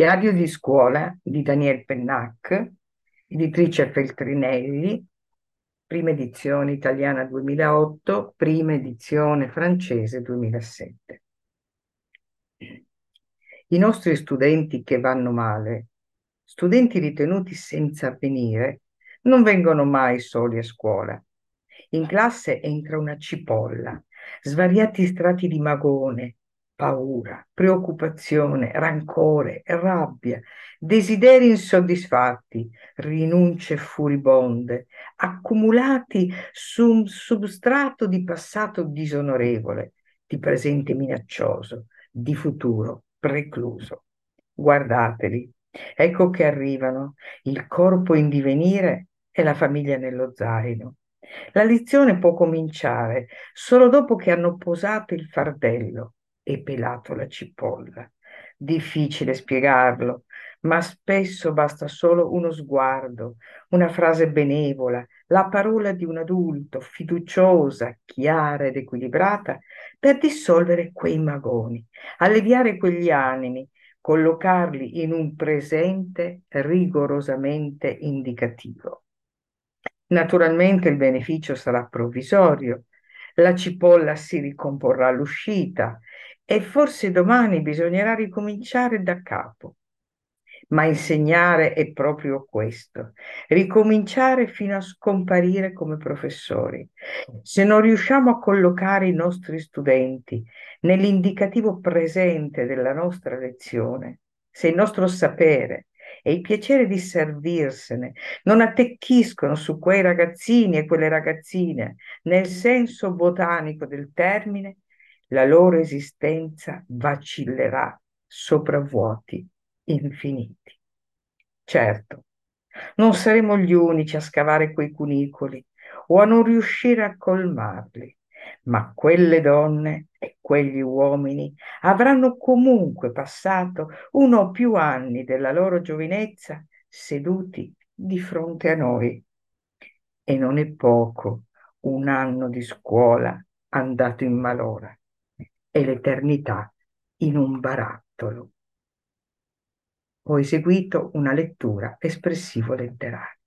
Diario di scuola di Daniel Pennac, editrice Feltrinelli, prima edizione italiana 2008, prima edizione francese 2007. I nostri studenti che vanno male, studenti ritenuti senza avvenire, non vengono mai soli a scuola. In classe entra una cipolla, svariati strati di magone, paura, preoccupazione, rancore, rabbia, desideri insoddisfatti, rinunce furibonde, accumulati su un substrato di passato disonorevole, di presente minaccioso, di futuro precluso. Guardateli, ecco che arrivano, il corpo in divenire e la famiglia nello zaino. La lezione può cominciare solo dopo che hanno posato il fardello e pelato la cipolla. Difficile spiegarlo, ma spesso basta solo uno sguardo, una frase benevola, la parola di un adulto, fiduciosa, chiara ed equilibrata, per dissolvere quei magoni, alleviare quegli animi, collocarli in un presente rigorosamente indicativo. Naturalmente il beneficio sarà provvisorio, la cipolla si ricomporrà all'uscita e forse domani bisognerà ricominciare da capo. Ma insegnare è proprio questo, ricominciare fino a scomparire come professori. Se non riusciamo a collocare i nostri studenti nell'indicativo presente della nostra lezione, se il nostro sapere e il piacere di servirsene non attecchiscono su quei ragazzini e quelle ragazzine nel senso botanico del termine, la loro esistenza vacillerà sopra vuoti infiniti. Certo, non saremo gli unici a scavare quei cunicoli o a non riuscire a colmarli, ma quelle donne e quegli uomini avranno comunque passato uno o più anni della loro giovinezza seduti di fronte a noi. E non è poco un anno di scuola andato in malora e l'eternità in un barattolo. Ho eseguito una lettura espressivo letteraria.